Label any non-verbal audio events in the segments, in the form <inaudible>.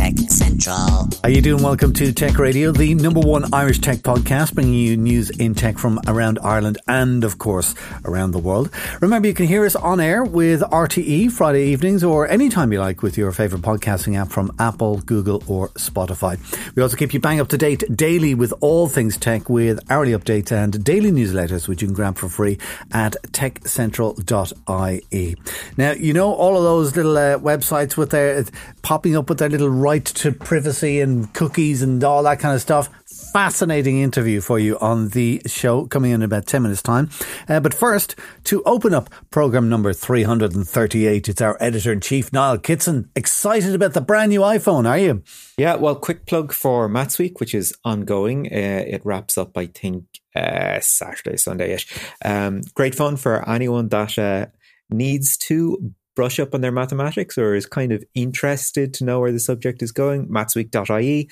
Tech Central. Are you doing? Welcome to Tech Radio, the number one Irish tech podcast, bringing you news in tech from around Ireland and, of course, around the world. Remember, you can hear us on air with RTE Friday evenings or anytime you like with your favourite podcasting app from Apple, Google, or Spotify. We also keep you bang up to date daily with all things tech with hourly updates and daily newsletters, which you can grab for free at techcentral.ie. Now, you know all of those little uh, websites with their popping up with their little right to privacy and cookies and all that kind of stuff. Fascinating interview for you on the show coming in about 10 minutes' time. Uh, but first, to open up program number 338, it's our editor in chief, Niall Kitson. Excited about the brand new iPhone, are you? Yeah, well, quick plug for Maths Week, which is ongoing. Uh, it wraps up, I think, uh, Saturday, Sunday ish. Um, great fun for anyone that uh, needs to brush up on their mathematics or is kind of interested to know where the subject is going, mathsweek.ie.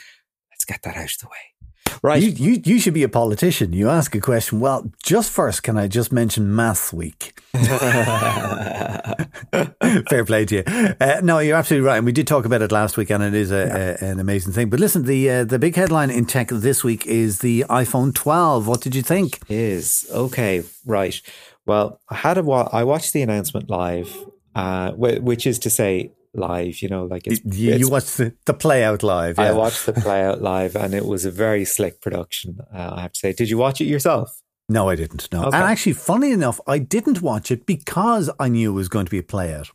Let's get that out of the way. Right. You, you, you should be a politician. You ask a question. Well, just first, can I just mention Maths Week? <laughs> <laughs> Fair play to you. Uh, no, you're absolutely right. And we did talk about it last week, and it is a, a, an amazing thing. But listen, the uh, the big headline in tech this week is the iPhone 12. What did you think? Is okay, right. Well, I had a I watched the announcement live uh, which is to say live. You know, like it's, you, it's, you watched the, the play out live. Yeah. I watched the play out live, and it was a very slick production. Uh, I have to say. Did you watch it yourself? No, I didn't. No, okay. and actually, funny enough, I didn't watch it because I knew it was going to be a play out.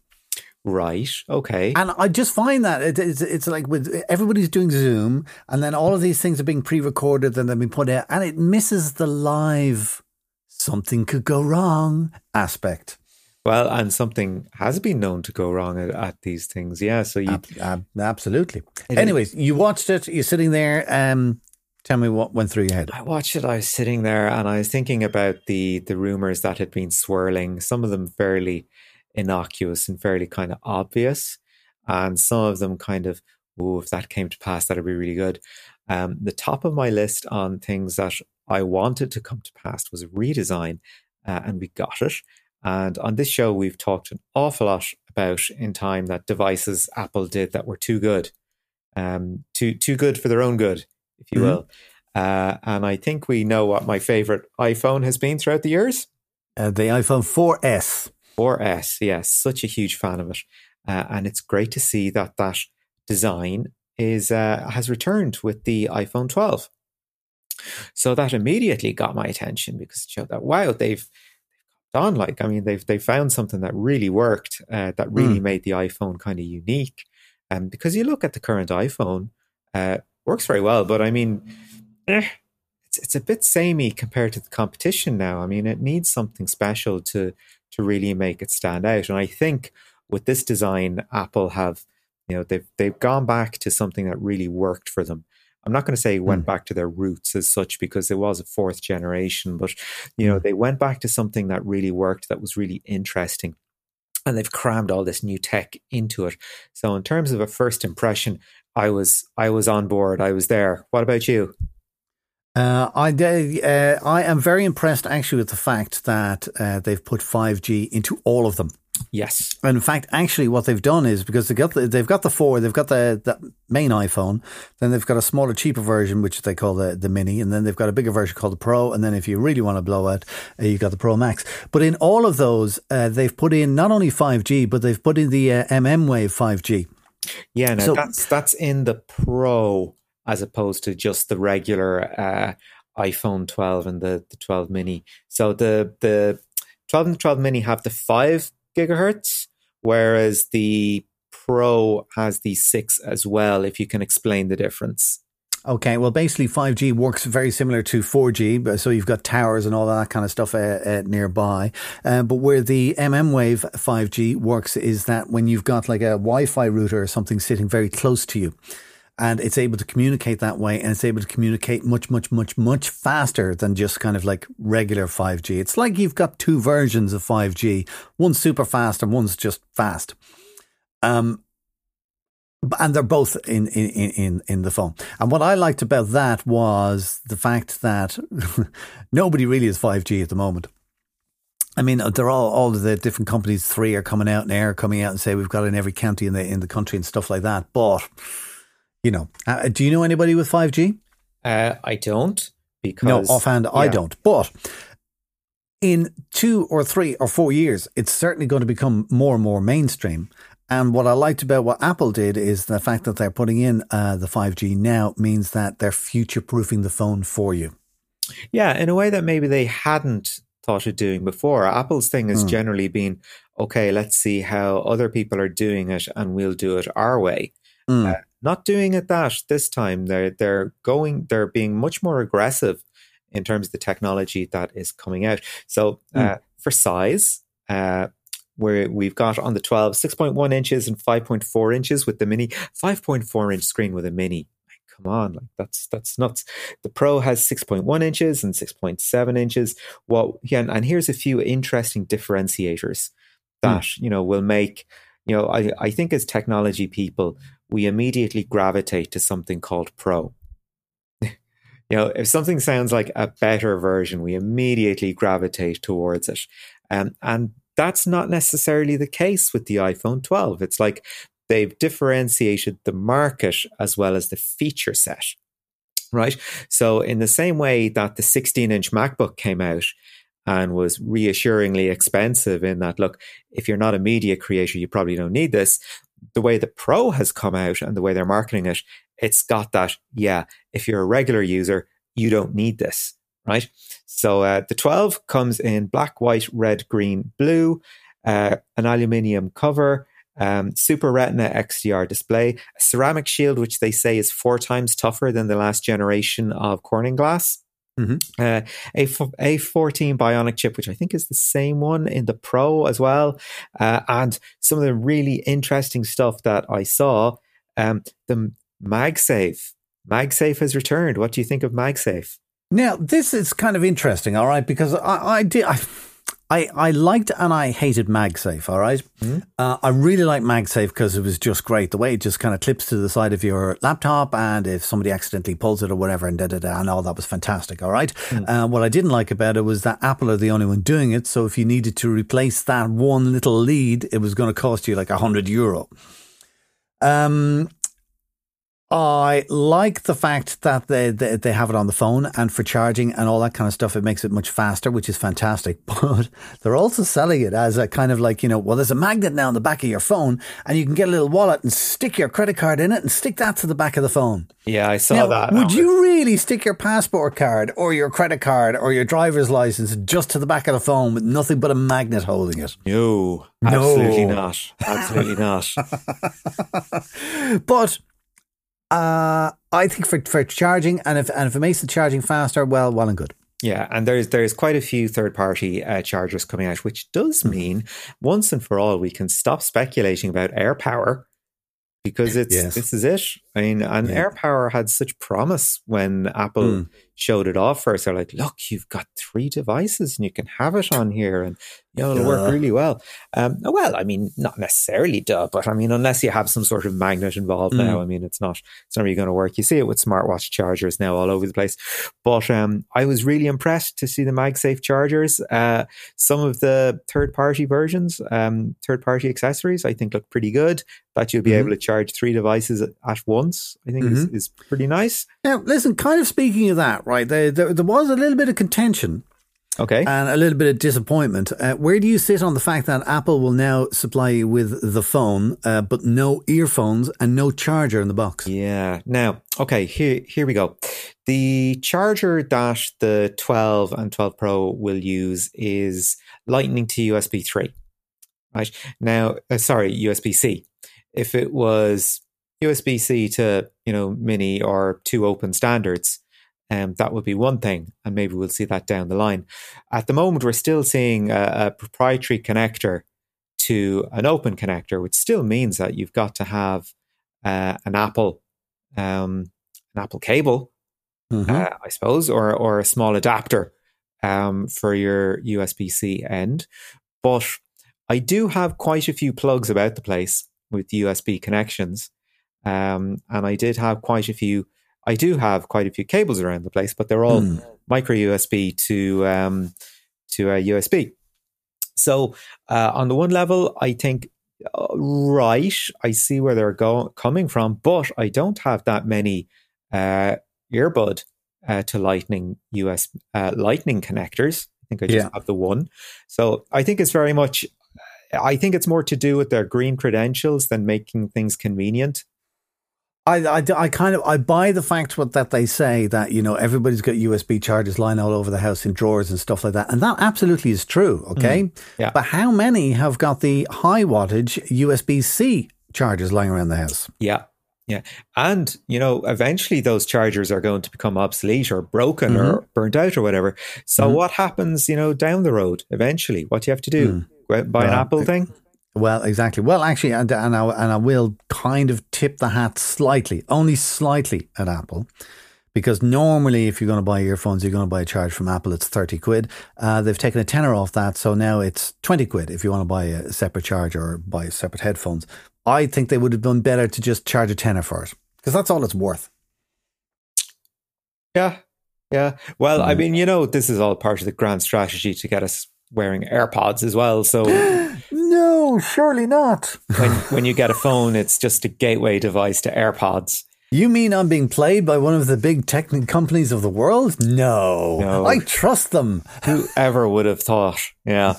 Right. Okay. And I just find that it, it's it's like with everybody's doing Zoom, and then all of these things are being pre-recorded and they've been put out, and it misses the live. Something could go wrong aspect. Well, and something has been known to go wrong at, at these things. Yeah. So you ab- ab- absolutely. Anyways, you watched it. You're sitting there. Um, tell me what went through your head. I watched it. I was sitting there and I was thinking about the the rumors that had been swirling. Some of them fairly innocuous and fairly kind of obvious, and some of them kind of, oh, if that came to pass, that'd be really good. Um, the top of my list on things that I wanted to come to pass was a redesign, uh, and we got it. And on this show, we've talked an awful lot about in time that devices Apple did that were too good, um, too too good for their own good, if you mm-hmm. will. Uh, and I think we know what my favorite iPhone has been throughout the years. Uh, the iPhone 4S. 4S, yes, such a huge fan of it, uh, and it's great to see that that design is uh, has returned with the iPhone 12. So that immediately got my attention because it showed that wow, they've on. Like, I mean, they've they found something that really worked, uh, that really mm. made the iPhone kind of unique. And um, because you look at the current iPhone, uh, works very well, but I mean, eh, it's it's a bit samey compared to the competition now. I mean, it needs something special to to really make it stand out. And I think with this design, Apple have you know they've they've gone back to something that really worked for them. I'm not going to say went mm. back to their roots as such because it was a fourth generation, but you know, hmm. they went back to something that really worked, that was really interesting. And they've crammed all this new tech into it. So in terms of a first impression, I was I was on board. I was there. What about you? Uh, I uh, I am very impressed actually with the fact that uh, they've put 5G into all of them. Yes. And in fact, actually, what they've done is because they got the, they've got the four, they've got the, the main iPhone, then they've got a smaller, cheaper version, which they call the, the Mini, and then they've got a bigger version called the Pro, and then if you really want to blow it, uh, you've got the Pro Max. But in all of those, uh, they've put in not only 5G, but they've put in the uh, MM Wave 5G. Yeah, no, so, that's that's in the Pro as opposed to just the regular uh, iPhone 12 and the, the 12 Mini. So the the 12 and the 12 Mini have the five gigahertz, whereas the Pro has the six as well. If you can explain the difference. Okay, well, basically, 5G works very similar to 4G, so you've got towers and all that kind of stuff uh, uh, nearby. Uh, but where the MM Wave 5G works is that when you've got like a Wi Fi router or something sitting very close to you, and it's able to communicate that way and it's able to communicate much much much much faster than just kind of like regular 5G. It's like you've got two versions of 5G, one's super fast and one's just fast. Um and they're both in, in, in, in the phone. And what I liked about that was the fact that <laughs> nobody really has 5G at the moment. I mean, they're all all the different companies. Three are coming out, and Eir coming out and say we've got it in every county in the in the country and stuff like that. But you know, uh, do you know anybody with five G? Uh, I don't because no, offhand, yeah. I don't. But in two or three or four years, it's certainly going to become more and more mainstream. And what I liked about what Apple did is the fact that they're putting in uh, the 5G now means that they're future proofing the phone for you. Yeah, in a way that maybe they hadn't thought of doing before. Apple's thing has mm. generally been okay, let's see how other people are doing it and we'll do it our way. Mm. Uh, not doing it that this time. They're they're going they're being much more aggressive in terms of the technology that is coming out. So mm. uh, for size, uh, where we've got on the 12 6.1 inches and 5.4 inches with the mini 5.4 inch screen with a mini come on like that's that's nuts the pro has 6.1 inches and 6.7 inches well yeah and here's a few interesting differentiators that mm. you know will make you know I, I think as technology people we immediately gravitate to something called pro <laughs> you know if something sounds like a better version we immediately gravitate towards it um, and that's not necessarily the case with the iPhone 12. It's like they've differentiated the market as well as the feature set. Right. So, in the same way that the 16 inch MacBook came out and was reassuringly expensive, in that, look, if you're not a media creator, you probably don't need this. The way the Pro has come out and the way they're marketing it, it's got that, yeah, if you're a regular user, you don't need this right? So uh, the 12 comes in black, white, red, green, blue, uh, an aluminium cover, um, Super Retina XDR display, a ceramic shield, which they say is four times tougher than the last generation of Corning glass. Mm-hmm. Uh, a A14 Bionic chip, which I think is the same one in the Pro as well. Uh, and some of the really interesting stuff that I saw, um, the MagSafe. MagSafe has returned. What do you think of MagSafe? Now, this is kind of interesting, all right, because I, I did. I, I, I liked and I hated MagSafe, all right? mm-hmm. uh, I really liked MagSafe because it was just great. The way it just kind of clips to the side of your laptop, and if somebody accidentally pulls it or whatever, and da da da, and all that was fantastic, all right? mm Uh, what I didn't like about it was that Apple are the only one doing it. So if you needed to replace that one little lead, it was going to cost you like a hundred euro. Um, I like the fact that they, they, they have it on the phone and for charging and all that kind of stuff. It makes it much faster, which is fantastic. <laughs> But they're also selling it as a kind of like you know, well, there's a magnet now on the back of your phone, and you can get a little wallet and stick your credit card in it and stick that to the back of the phone. Yeah, I saw now, that. Would you really stick your passport card or your credit card or your driver's license just to the back of the phone with nothing but a magnet holding it? No, absolutely no. not. Absolutely not. <laughs> <laughs> but uh, I think for, for charging, and if and if it makes the charging faster, well, well and good. Yeah, and there's there's quite a few third party uh, chargers coming out, which does hmm. mean once and for all we can stop speculating about AirPower because it's yes. this is it. I mean, and yeah. AirPower had such promise when Apple mm. showed it off first. They're like, look, you've got three devices and you can have it on here, and you know it'll work really well. Um, well, I mean, not necessarily, duh, but I mean, unless you have some sort of magnet involved mm. now, I mean, it's not it's not really going to work. You see it with smartwatch chargers now all over the place. But um, I was really impressed to see the MagSafe chargers. Uh, some of the third party versions, um, third party accessories, I think look pretty good. That you'll be mm-hmm. able to charge three devices at once, I think mm-hmm. is, is pretty nice. Now, listen, kind of speaking of that, right? There, there, there was a little bit of contention Okay. And a little bit of disappointment. Uh, where do you sit on the fact that Apple will now supply you with the phone, uh, but no earphones and no charger in the box? Yeah. Now, okay, here, here we go. The charger that the 12 and 12 Pro will use is Lightning to USB 3. Right. Now, uh, sorry, USB C. If it was USB C to, you know, mini or two open standards, um, that would be one thing, and maybe we'll see that down the line. At the moment, we're still seeing a, a proprietary connector to an open connector, which still means that you've got to have uh, an Apple um, an Apple cable, mm-hmm. uh, I suppose, or or a small adapter um, for your USB C end. But I do have quite a few plugs about the place with USB connections. Um, and I did have quite a few. I do have quite a few cables around the place, but they're all Mm. micro USB to um, to a USB. So uh, on the one level, I think uh, right, I see where they're go- coming from, but I don't have that many uh, earbud uh, to Lightning US uh, Lightning connectors. I think I just Yeah. have the one. So I think it's very much. I think it's more to do with their green credentials than making things convenient. I, I, I kind of I buy the fact what, that they say that you know everybody's got USB chargers lying all over the house in drawers and stuff like that, and that absolutely is true. Mm, okay, yeah. but how many have got the high wattage USB C chargers lying around the house? Yeah. Yeah. And, you know, eventually those chargers are going to become obsolete or broken or mm-hmm. burnt out or whatever. So mm-hmm. what happens, you know, down the road eventually? What do you have to do? Hmm. And buy an Apple thing? Well, exactly. Well, actually, and, and I and I will kind of tip the hat slightly, only slightly at Apple. Because normally, if you're going to buy earphones, you're going to buy a charge from Apple. It's thirty quid. Uh, they've taken a tenner off that, so now it's twenty quid if you want to buy a separate charger or buy separate headphones. I think they would have done better to just charge a tenner for it because that's all it's worth. Yeah. Yeah. Well, I mean, you know, this is all part of the grand strategy to get us wearing AirPods as well. So <gasps> No, surely not. when, when you get a phone, it's just a gateway device to AirPods. You mean I'm being played by one of the big tech companies of the world? No, No. I trust them. Whoever would have thought? Yeah.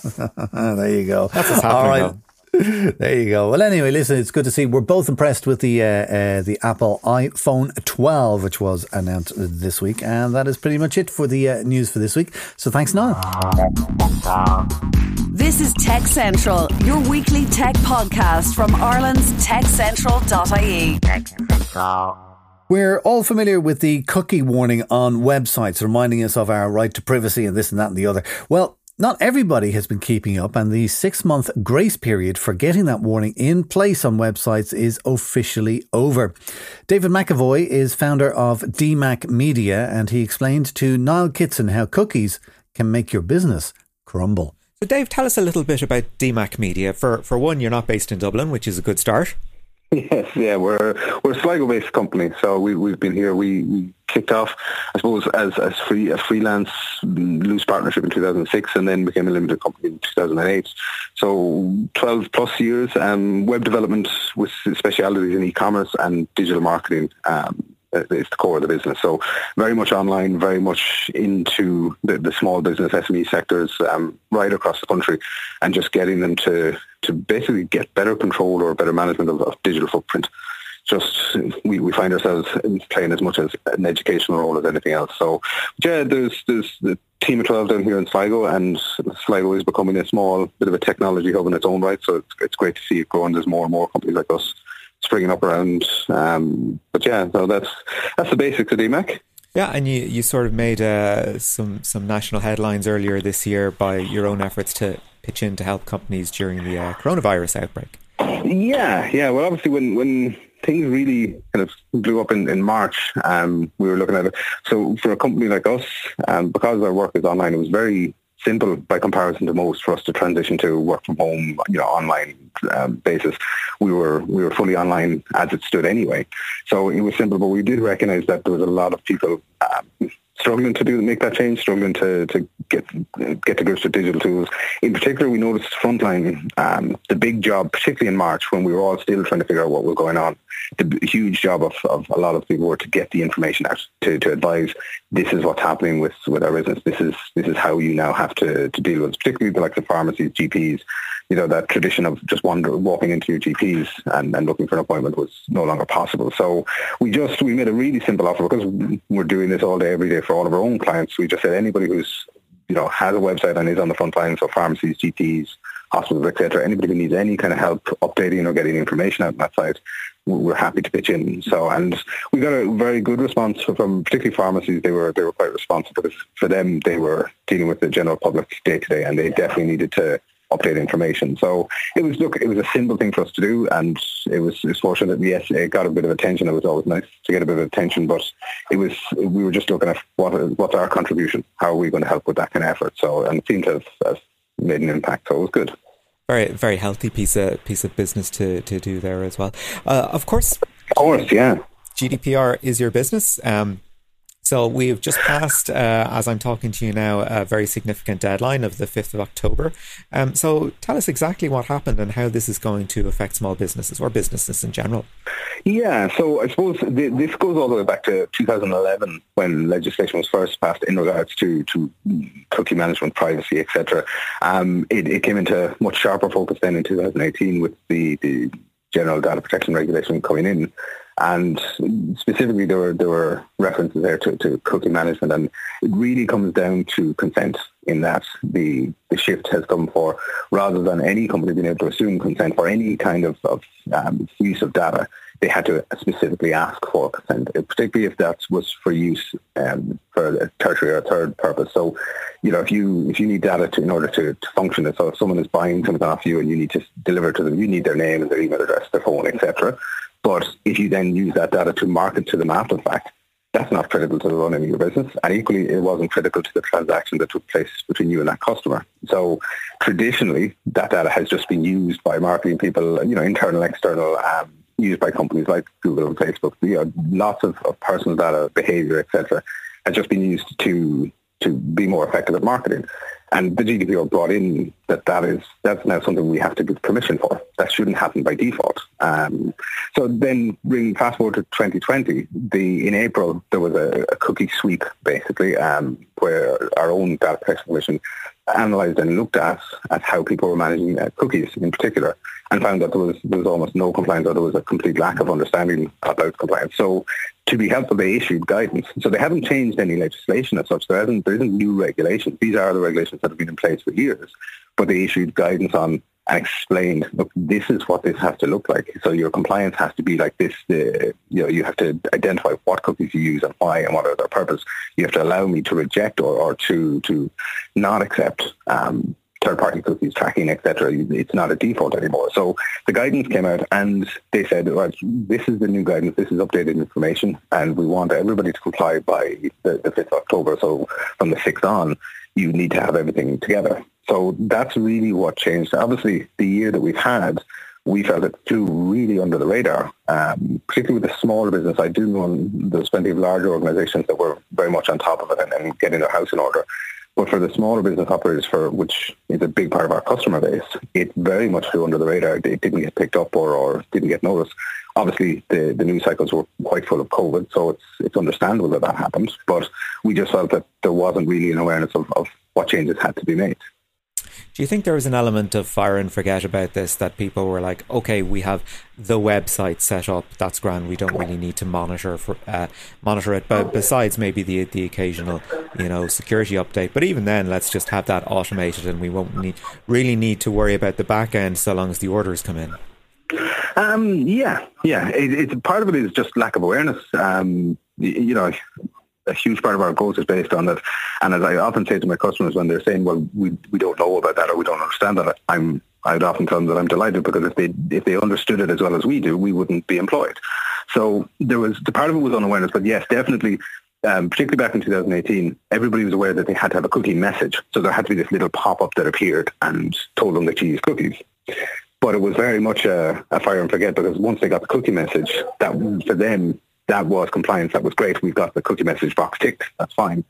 Ah, <laughs> there you go. That's what's happening, <laughs> There you go. Well, anyway, listen, it's good to see. We're both impressed with the uh, uh, the Apple iPhone 12, which was announced this week, and that is pretty much it for the uh, news for this week. So, thanks, Niall. This is Tech Central, your weekly tech podcast from Ireland's techcentral.ie. We're all familiar with the cookie warning on websites, reminding us of our right to privacy and this and that and the other. Well, not everybody has been keeping up, and the six month grace period for getting that warning in place on websites is officially over. David McEvoy is founder of DMAC Media, and he explained to Niall Kitson how cookies can make your business crumble. So, Dave, tell us a little bit about DMAC Media. For, for one, you're not based in Dublin, which is a good start. Yes, yeah, we're we're a Sligo-based company, so we we've been here. We, we kicked off, I suppose, as as free a freelance loose partnership in 2006, and then became a limited company in 2008. So 12 plus years, um, web development with specialities in e-commerce and digital marketing. Um, is the core of the business. So very much online, very much into the, the small business SME sectors um, right across the country and just getting them to, to basically get better control or better management of, of digital footprint. Just we, we find ourselves playing as much as an educational role as anything else. So yeah, there's there's the team of 12 down here in Sligo and Sligo is becoming a small bit of a technology hub in its own right. So it's, it's great to see it growing. There's more and more companies like us springing up around. Um, but yeah, so that's that's the basics of DMAC. Yeah, and you, you sort of made uh, some some national headlines earlier this year by your own efforts to pitch in to help companies during the uh, coronavirus outbreak. Yeah, yeah. Well, obviously, when when things really kind of blew up in, in March, um, we were looking at it. So for a company like us, um, because our work is online, it was very simple by comparison to most for us to transition to work from home, you know, online um, basis. We were we were fully online as it stood anyway, so it was simple. But we did recognise that there was a lot of people um, struggling to do make that change, struggling to, to get get to grips with digital tools. In particular, we noticed frontline um, the big job, particularly in March when we were all still trying to figure out what was going on. The huge job of, of a lot of people were to get the information out to, to advise this is what's happening with, with our business. This is this is how you now have to, to deal with, it. particularly the likes of pharmacies, GPs. You know that tradition of just wander, walking into your GPs and, and looking for an appointment was no longer possible. So we just we made a really simple offer because we're doing this all day every day for all of our own clients. We just said anybody who's you know has a website and is on the front line, so pharmacies, GPs, hospitals, etc. Anybody who needs any kind of help updating or getting information out on that site, we're happy to pitch in. So, and we got a very good response from particularly pharmacies. They were they were quite responsive because for them they were dealing with the general public day to day, and they definitely needed to update information. So it was look, it was a simple thing for us to do, and it was it was fortunate. that, Yes, it got a bit of attention. It was always nice to get a bit of attention, but it was we were just looking at what what's our contribution, how are we going to help with that kind of effort. So and it seemed to have, have made an impact. So it was good. Very very healthy piece of piece of business to, to do there as well. Uh, of course, Of course, yeah. GDPR is your business. Um, so we've just passed, uh, as I'm talking to you now, a very significant deadline of the 5th of October. Um, so tell us exactly what happened and how this is going to affect small businesses or businesses in general. Yeah, so I suppose th- this goes all the way back to 2011 when legislation was first passed in regards to, to cookie management, privacy, etc. Um, it, it came into much sharper focus then in 2018 with the, the general data protection regulation coming in. And specifically, there were there were references there to, to cookie management, and it really comes down to consent. In that the the shift has come for rather than any company being able to assume consent for any kind of, of um, use of data, they had to specifically ask for consent, particularly if that was for use um, for a tertiary or third purpose. So, you know, if you if you need data to, in order to, to function, so if someone is buying something off you and you need to deliver to them, you need their name and their email address, their phone, etc. But if you then use that data to market to them after the fact, that's not critical to the running of your business. And equally, it wasn't critical to the transaction that took place between you and that customer. So traditionally, that data has just been used by marketing people, you know, internal, external, um, used by companies like Google and Facebook. You know, lots of, of personal data, behavior, etc., has just been used to to be more effective at marketing. And the GDPR brought in that that is that's now something we have to give permission for. That shouldn't happen by default. Um, so then, bring fast forward to 2020. The in April there was a, a cookie sweep basically, um, where our own data protection commission analysed and looked at at how people were managing uh, cookies in particular, and found that there was there was almost no compliance, or there was a complete lack of understanding about compliance. So to be helpful, they issued guidance. So they haven't changed any legislation as such. There isn't there isn't new regulations. These are the regulations that have been in place for years, but they issued guidance on and explained, look, this is what this has to look like. So your compliance has to be like this. The, you know, you have to identify what cookies you use and why and what are their purpose. You have to allow me to reject or, or to to not accept um, third-party cookies tracking, etc. It's not a default anymore. So the guidance came out and they said, well, this is the new guidance, this is updated information, and we want everybody to comply by the, the 5th of October. So from the 6th on, you need to have everything together. So that's really what changed. Obviously, the year that we've had, we felt it flew really under the radar, um, particularly with the smaller business. I do know there's plenty of larger organizations that were very much on top of it and, and getting their house in order. But for the smaller business operators, for which is a big part of our customer base, it very much flew under the radar. It didn't get picked up or, or didn't get noticed. Obviously, the, the news cycles were quite full of COVID, so it's it's understandable that that happened. But we just felt that there wasn't really an awareness of, of what changes had to be made. Do you think there was an element of fire and forget about this that people were like, okay, we have the website set up, that's grand, we don't really need to monitor for uh, monitor it, but besides maybe the the occasional, you know, security update. But even then, let's just have that automated, and we won't need really need to worry about the back end so long as the orders come in. Um, yeah, yeah. It, it's part of it is just lack of awareness. Um, you, you know, a huge part of our growth is based on that. And as I often say to my customers when they're saying, "Well, we we don't know about that or we don't understand that," I'm I'd often tell them that I'm delighted because if they if they understood it as well as we do, we wouldn't be employed. So there was the part of it was unawareness, but yes, definitely. Um, particularly back in 2018, everybody was aware that they had to have a cookie message. So there had to be this little pop-up that appeared and told them that you use cookies. But it was very much a, a fire and forget because once they got the cookie message, that for them that was compliance. That was great. We've got the cookie message box ticked. That's fine.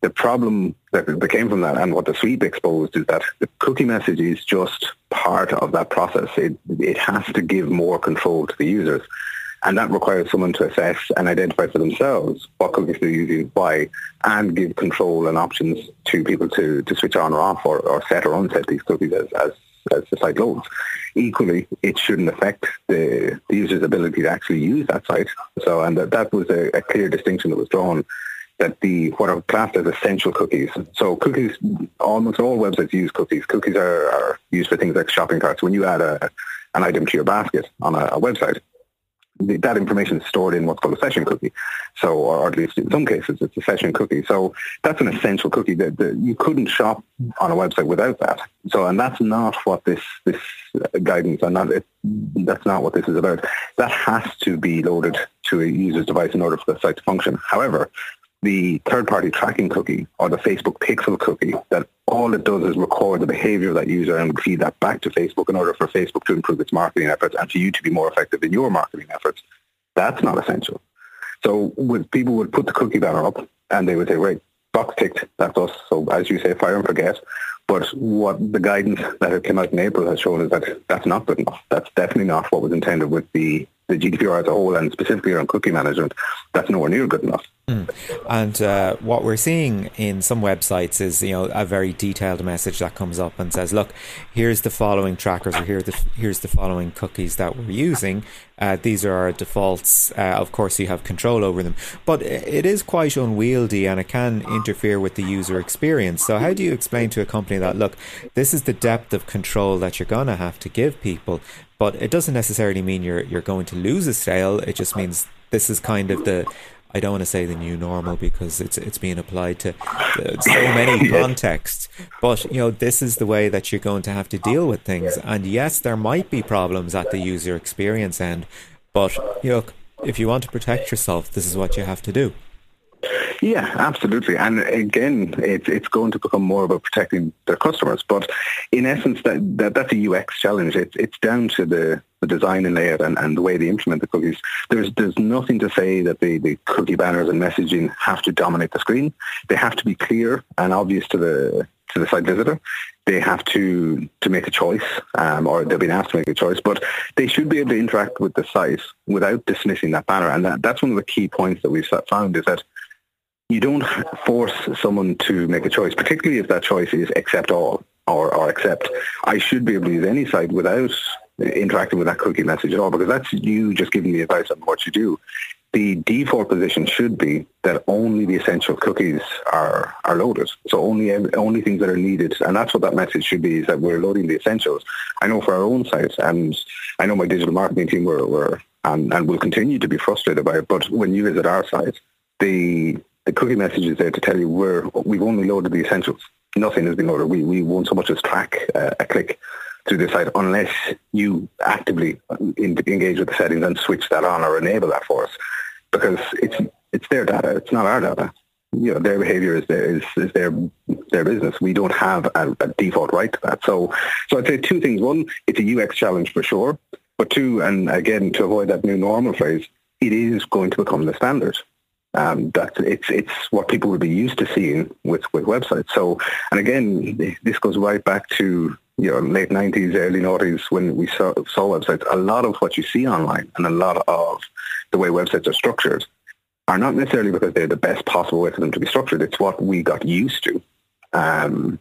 The problem that, came from that and what the sweep exposed is that the cookie message is just part of that process. It, it has to give more control to the users. And that requires someone to assess and identify for themselves what cookies they're using, why, and give control and options to people to, to switch on or off or, or set or unset these cookies as, as, as the site loads. Equally, it shouldn't affect the, the user's ability to actually use that site. So, and that, that was a, a clear distinction that was drawn that the what are classed as essential cookies. So cookies, almost all websites use cookies. Cookies are, are used for things like shopping carts. When you add a, an item to your basket on a, a website, that information is stored in what's called a session cookie. So, or at least in some cases, it's a session cookie. So that's an essential cookie that, that you couldn't shop on a website without that. So, and that's not what this this uh, guidance and not it, that's not what this is about. That has to be loaded to a user's device in order for the site to function. However, the third-party tracking cookie or the Facebook pixel cookie that all it does is record the behavior of that user and feed that back to Facebook in order for Facebook to improve its marketing efforts and for you to be more effective in your marketing efforts. That's not essential. So would, people would put the cookie banner up and they would say, right, box ticked, that's us. So as you say, fire and forget. But what the guidance that came out in April has shown is that that's not good enough. That's definitely not what was intended with the, the GDPR as a whole and specifically around cookie management. That's nowhere near good enough. Mm. And uh, what we're seeing in some websites is, you know, a very detailed message that comes up and says, "Look, here's the following trackers, or here the, here's the following cookies that we're using. Uh, these are our defaults. Uh, of course, you have control over them, but it is quite unwieldy and it can interfere with the user experience. So, how do you explain to a company that, look, this is the depth of control that you're going to have to give people, but it doesn't necessarily mean you're you're going to lose a sale. It just means this is kind of the I don't want to say the new normal because it's it's being applied to uh, so <laughs> many contexts. But you know, this is the way that you're going to have to deal with things. And yes, there might be problems at the user experience end, but you know, if you want to protect yourself, this is what you have to do. Yeah, absolutely. And again, it's it's going to become more about protecting their customers. But in essence, that, that that's a UX challenge. It's it's down to the, the design and layout and, and the way they implement the cookies. There's there's nothing to say that the, the cookie banners and messaging have to dominate the screen. They have to be clear and obvious to the to the site visitor. They have to to make a choice, um, or they've been asked to make a choice. But they should be able to interact with the site without dismissing that banner. And that, that's one of the key points that we've found is that you don't force someone to make a choice, particularly if that choice is accept all or, or accept. I should be able to use any site without interacting with that cookie message at all because that's you just giving me advice on what you do. The default position should be that only the essential cookies are, are loaded. So only only things that are needed, and that's what that message should be: is that we're loading the essentials. I know for our own site, and I know my digital marketing team were, were and, and will continue to be frustrated by it. But when you visit our site, the the cookie message is there to tell you we're, we've only loaded the essentials. Nothing has been loaded. We, we won't so much as track uh, a click through the site unless you actively in, engage with the settings and switch that on or enable that for us because it's it's their data. It's not our data. You know, their behavior is their, is, is their their business. We don't have a, a default right to that. So, so I'd say two things. One, it's a UX challenge for sure. But two, and again, to avoid that new normal phrase, it is going to become the standard. Um, that it's it's what people will be used to seeing with, with websites. So, and again, this goes right back to you know late nineties, early noughties when we saw saw websites. A lot of what you see online and a lot of the way websites are structured are not necessarily because they're the best possible way for them to be structured. It's what we got used to. Um,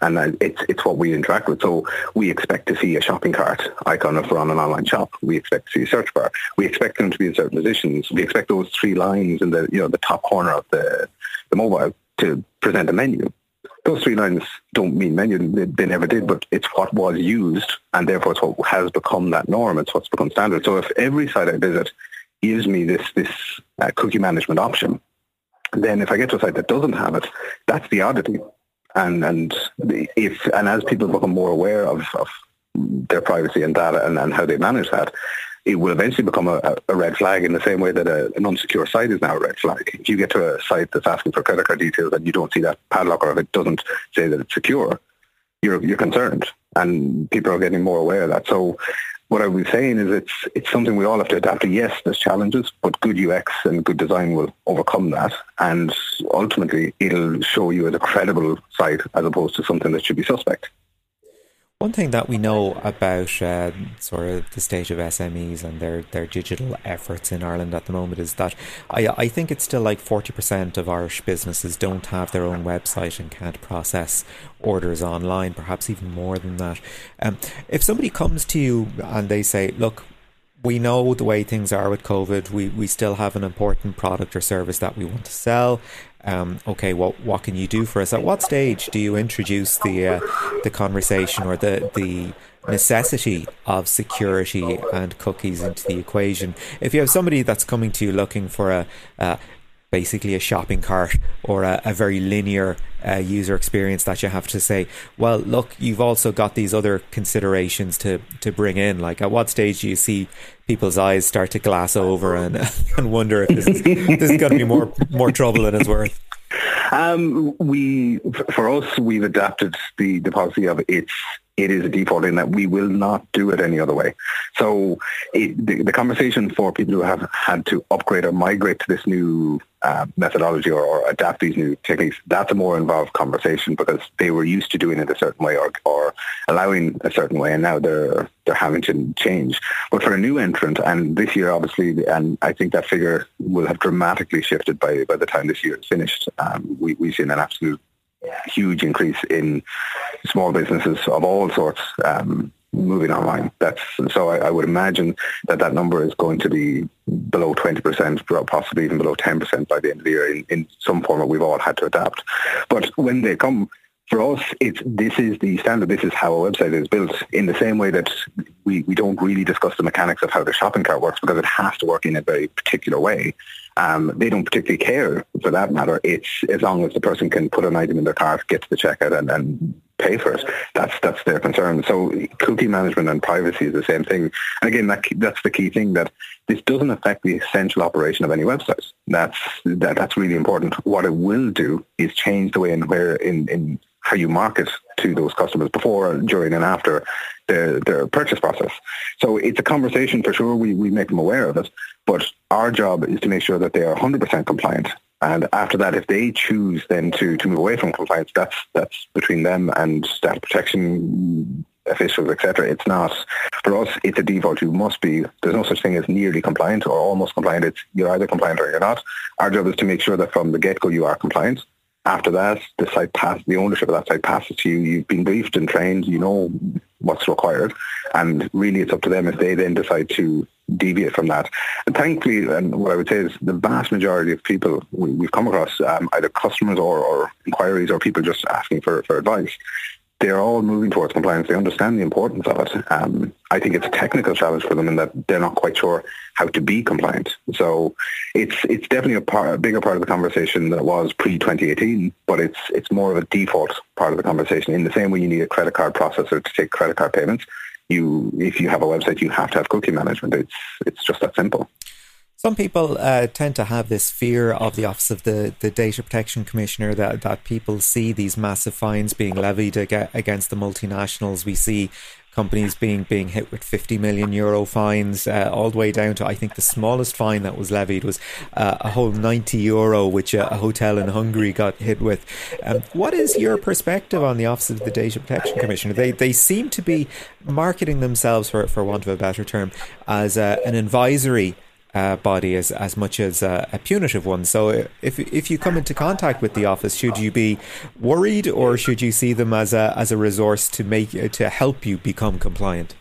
and it's it's what we interact with. So we expect to see a shopping cart icon if we're on an online shop. We expect to see a search bar. We expect them to be in certain positions. We expect those three lines in the you know the top corner of the the mobile to present a menu. Those three lines don't mean they, they never did. But it's what was used, and therefore it's what has become that norm. It's what's become standard. So if every site I visit gives me this this uh, cookie management option, then if I get to a site that doesn't have it, that's the oddity and and if and as people become more aware of, of their privacy and data and, and how they manage that, it will eventually become a, a red flag in the same way that a, an unsecure site is now a red flag. If you get to a site that's asking for credit card details and you don't see that padlock or if it doesn't say that it's secure, you're you're concerned, and people are getting more aware of that. So what I was saying is it's it's something we all have to adapt to. Yes, there's challenges, but good UX and good design will overcome that, and ultimately it'll show you as a credible site as opposed to something that should be suspect. One thing that we know about uh, sort of the state of SMEs and their, their digital efforts in Ireland at the moment is that I, I think it's still like 40% of Irish businesses don't have their own website and can't process orders online, perhaps even more than that. Um, if somebody comes to you and they say, look, we know the way things are with COVID. We we still have an important product or service that we want to sell. Um, okay, what what can you do for us? At what stage do you introduce the uh, the conversation or the the necessity of security and cookies into the equation? If you have somebody that's coming to you looking for a, a basically a shopping cart or a, a very linear uh, user experience that you have to say, well, look, you've also got these other considerations to, to bring in. Like, at what stage do you see people's eyes start to glass over and <laughs> and wonder if this is, this is going to be more more trouble than it's worth? Um, we, for us, we've adapted the, the policy of it's it is a default in that we will not do it any other way. So it, the, the, conversation for people who have had to upgrade or migrate to this new uh, methodology or, or, adapt these new techniques, that's a more involved conversation because they were used to doing it a certain way or, or allowing a certain way, and now they're they're having to change. But for a new entrant, and this year obviously, and I think that figure will have dramatically shifted by by the time this year is finished. Um, we, we've seen an absolute huge increase in small businesses of all sorts um, moving online. That's so I, I, would imagine that that number is going to be below 20%, possibly even below 10% by the end of the year in, in some form that we've all had to adapt. But when they come, for us, it's this is the standard. This is how a website is built. In the same way that we, we don't really discuss the mechanics of how the shopping cart works because it has to work in a very particular way. Um, they don't particularly care for that matter. It's as long as the person can put an item in their cart, get to the checkout, and, and pay for it. That's that's their concern. So cookie management and privacy is the same thing. And again, that, that's the key thing that this doesn't affect the essential operation of any website. That's that, that's really important. What it will do is change the way in where in, in how you market to those customers before, during, and after their, their purchase process. So it's a conversation for sure. We, we make them aware of it. But our job is to make sure that they are 100% compliant. And after that, if they choose then to, to move away from compliance, that's that's between them and data protection officials, etc. It's not for us. It's a default. You must be. There's no such thing as nearly compliant or almost compliant. It's you're either compliant or you're not. Our job is to make sure that from the get go you are compliant. After that, the site pass the ownership of that site passes to you. You've been briefed and trained. You know what's required, and really it's up to them if they then decide to deviate from that. And thankfully, and what I would say is the vast majority of people we, have come across, um, either customers or, or inquiries or people just asking for, for advice, they're all moving towards compliance. They understand the importance of it. Um, I think it's a technical challenge for them in that they're not quite sure how to be compliant. So it's it's definitely a, a bigger part of the conversation than it was pre 2018, but it's it's more of a default part of the conversation. In the same way, you need a credit card processor to take credit card payments. You, if you have a website, you have to have cookie management. It's it's just that simple. Some people uh, tend to have this fear of the Office of the, the Data Protection Commissioner that, that people see these massive fines being levied against the multinationals. We see companies being being hit with 50 million euro fines, uh, all the way down to I think the smallest fine that was levied was uh, a whole 90 euro, which a, a hotel in Hungary got hit with. Um, what is your perspective on the Office of the Data Protection Commissioner? They they seem to be marketing themselves, for for want of a better term, as uh, an advisory uh, body as as much as a, a, punitive one. So if if you come into contact with the office, should you be worried or should you see them as a as a resource to make to help you become compliant?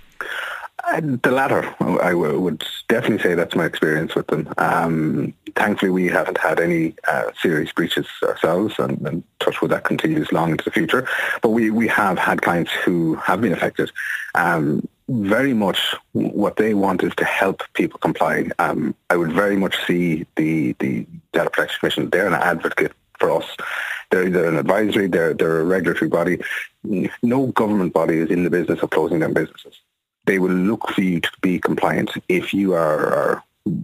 Uh, the latter, I would definitely say that's my experience with them. Um, thankfully, we haven't had any uh, serious breaches ourselves, and, and touch wood that continues long into the future. But we, we have had clients who have been affected. Um, very much what they want is to help people comply. Um, I would very much see the, the Data Protection Commission, they're an advocate for us. They're, they're an advisory, they're, they're a regulatory body. No government body is in the business of closing down businesses. They will look for you to be compliant if you are, are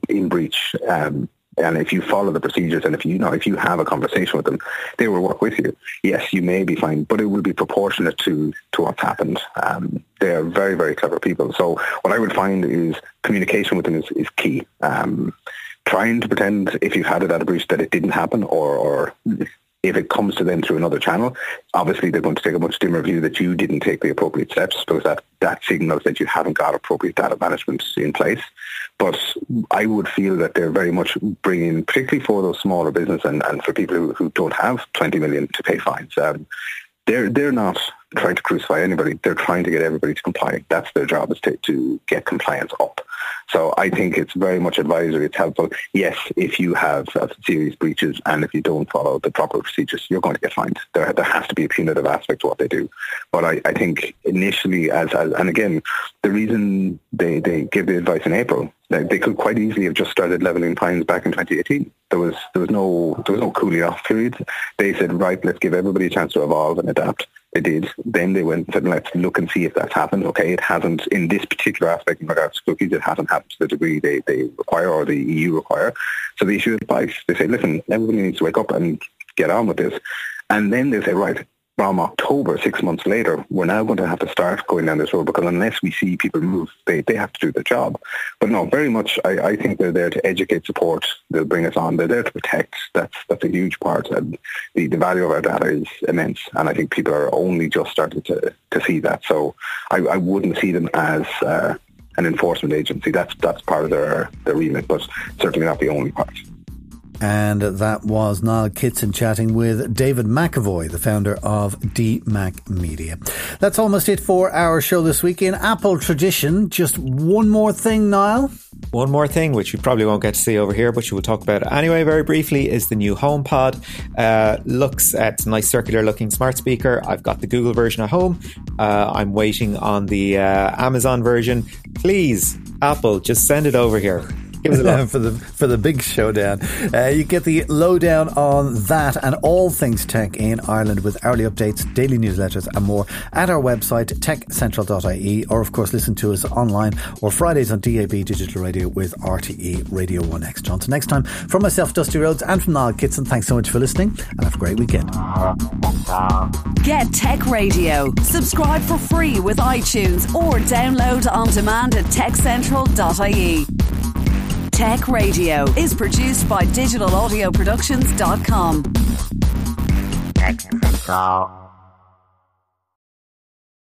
in breach. Um, and if you follow the procedures and if you, you know if you have a conversation with them, they will work with you. Yes, you may be fine, but it will be proportionate to to what's happened. Um, they are very very clever people. So what I would find is communication with them is, is key. Um, trying to pretend if you've had it at a breach that it didn't happen or, or if it comes to them through another channel, obviously they're going to take a much dimmer view that you didn't take the appropriate steps because that, that signals that you haven't got appropriate data management in place. But I would feel that they're very much bringing, particularly for those smaller business and, and for people who, who don't have 20 million to pay fines, um, they're, they're not trying to crucify anybody. They're trying to get everybody to comply. That's their job is to, to get compliance up. So I think it's very much advisory. It's helpful. Yes, if you have uh, serious breaches and if you don't follow the proper procedures, you're going to get fined. There, there has to be a punitive aspect to what they do. But I, I think initially, as, as and again, the reason they, they give the advice in April, they, could quite easily have just started leveling fines back in 2018. There was there was no there was no cooling off period. They said, right, let's give everybody a chance to evolve and adapt. They did. Then they went and said, let's look and see if that's happened. Okay, it hasn't in this particular aspect in regards to cookies. It hasn't happened to the degree they, they require or the EU require. So they issue advice. They say, listen, everybody needs to wake up and get on with this. And then they say, right, from October, six months later, we're now going to have to start going down this road because unless we see people move, they, they have to do their job. But no, very much, I, I think they're there to educate, support. They'll bring us on. They're there to protect. That's that's a huge part. And the, the value of our data is immense. And I think people are only just starting to, to see that. So I, I wouldn't see them as uh, an enforcement agency. That's that's part of their, their remit, but certainly not the only part. And that was Niall Kitson chatting with David McEvoy, the founder of DMAC Media. That's almost it for our show this week. In Apple tradition, just one more thing, Niall. One more thing, which you probably won't get to see over here, but you will talk about anyway very briefly, is the new HomePod. Uh, looks at a nice circular looking smart speaker. I've got the Google version at home. Uh, I'm waiting on the uh, Amazon version. Please, Apple, just send it over here. <laughs> for the for the big showdown. Uh, you get the lowdown on that and all things tech in Ireland with hourly updates, daily newsletters, and more at our website techcentral.ie, or of course listen to us online or Fridays on DAB digital radio with RTE Radio One Extra. Until next time, from myself, Dusty Rhodes, and from Niall Kitson, thanks so much for listening, and have a great weekend. Get Tech Radio. Subscribe for free with iTunes or download on demand at techcentral.ie. Tech Radio is produced by digitalaudioproductions.com. Central.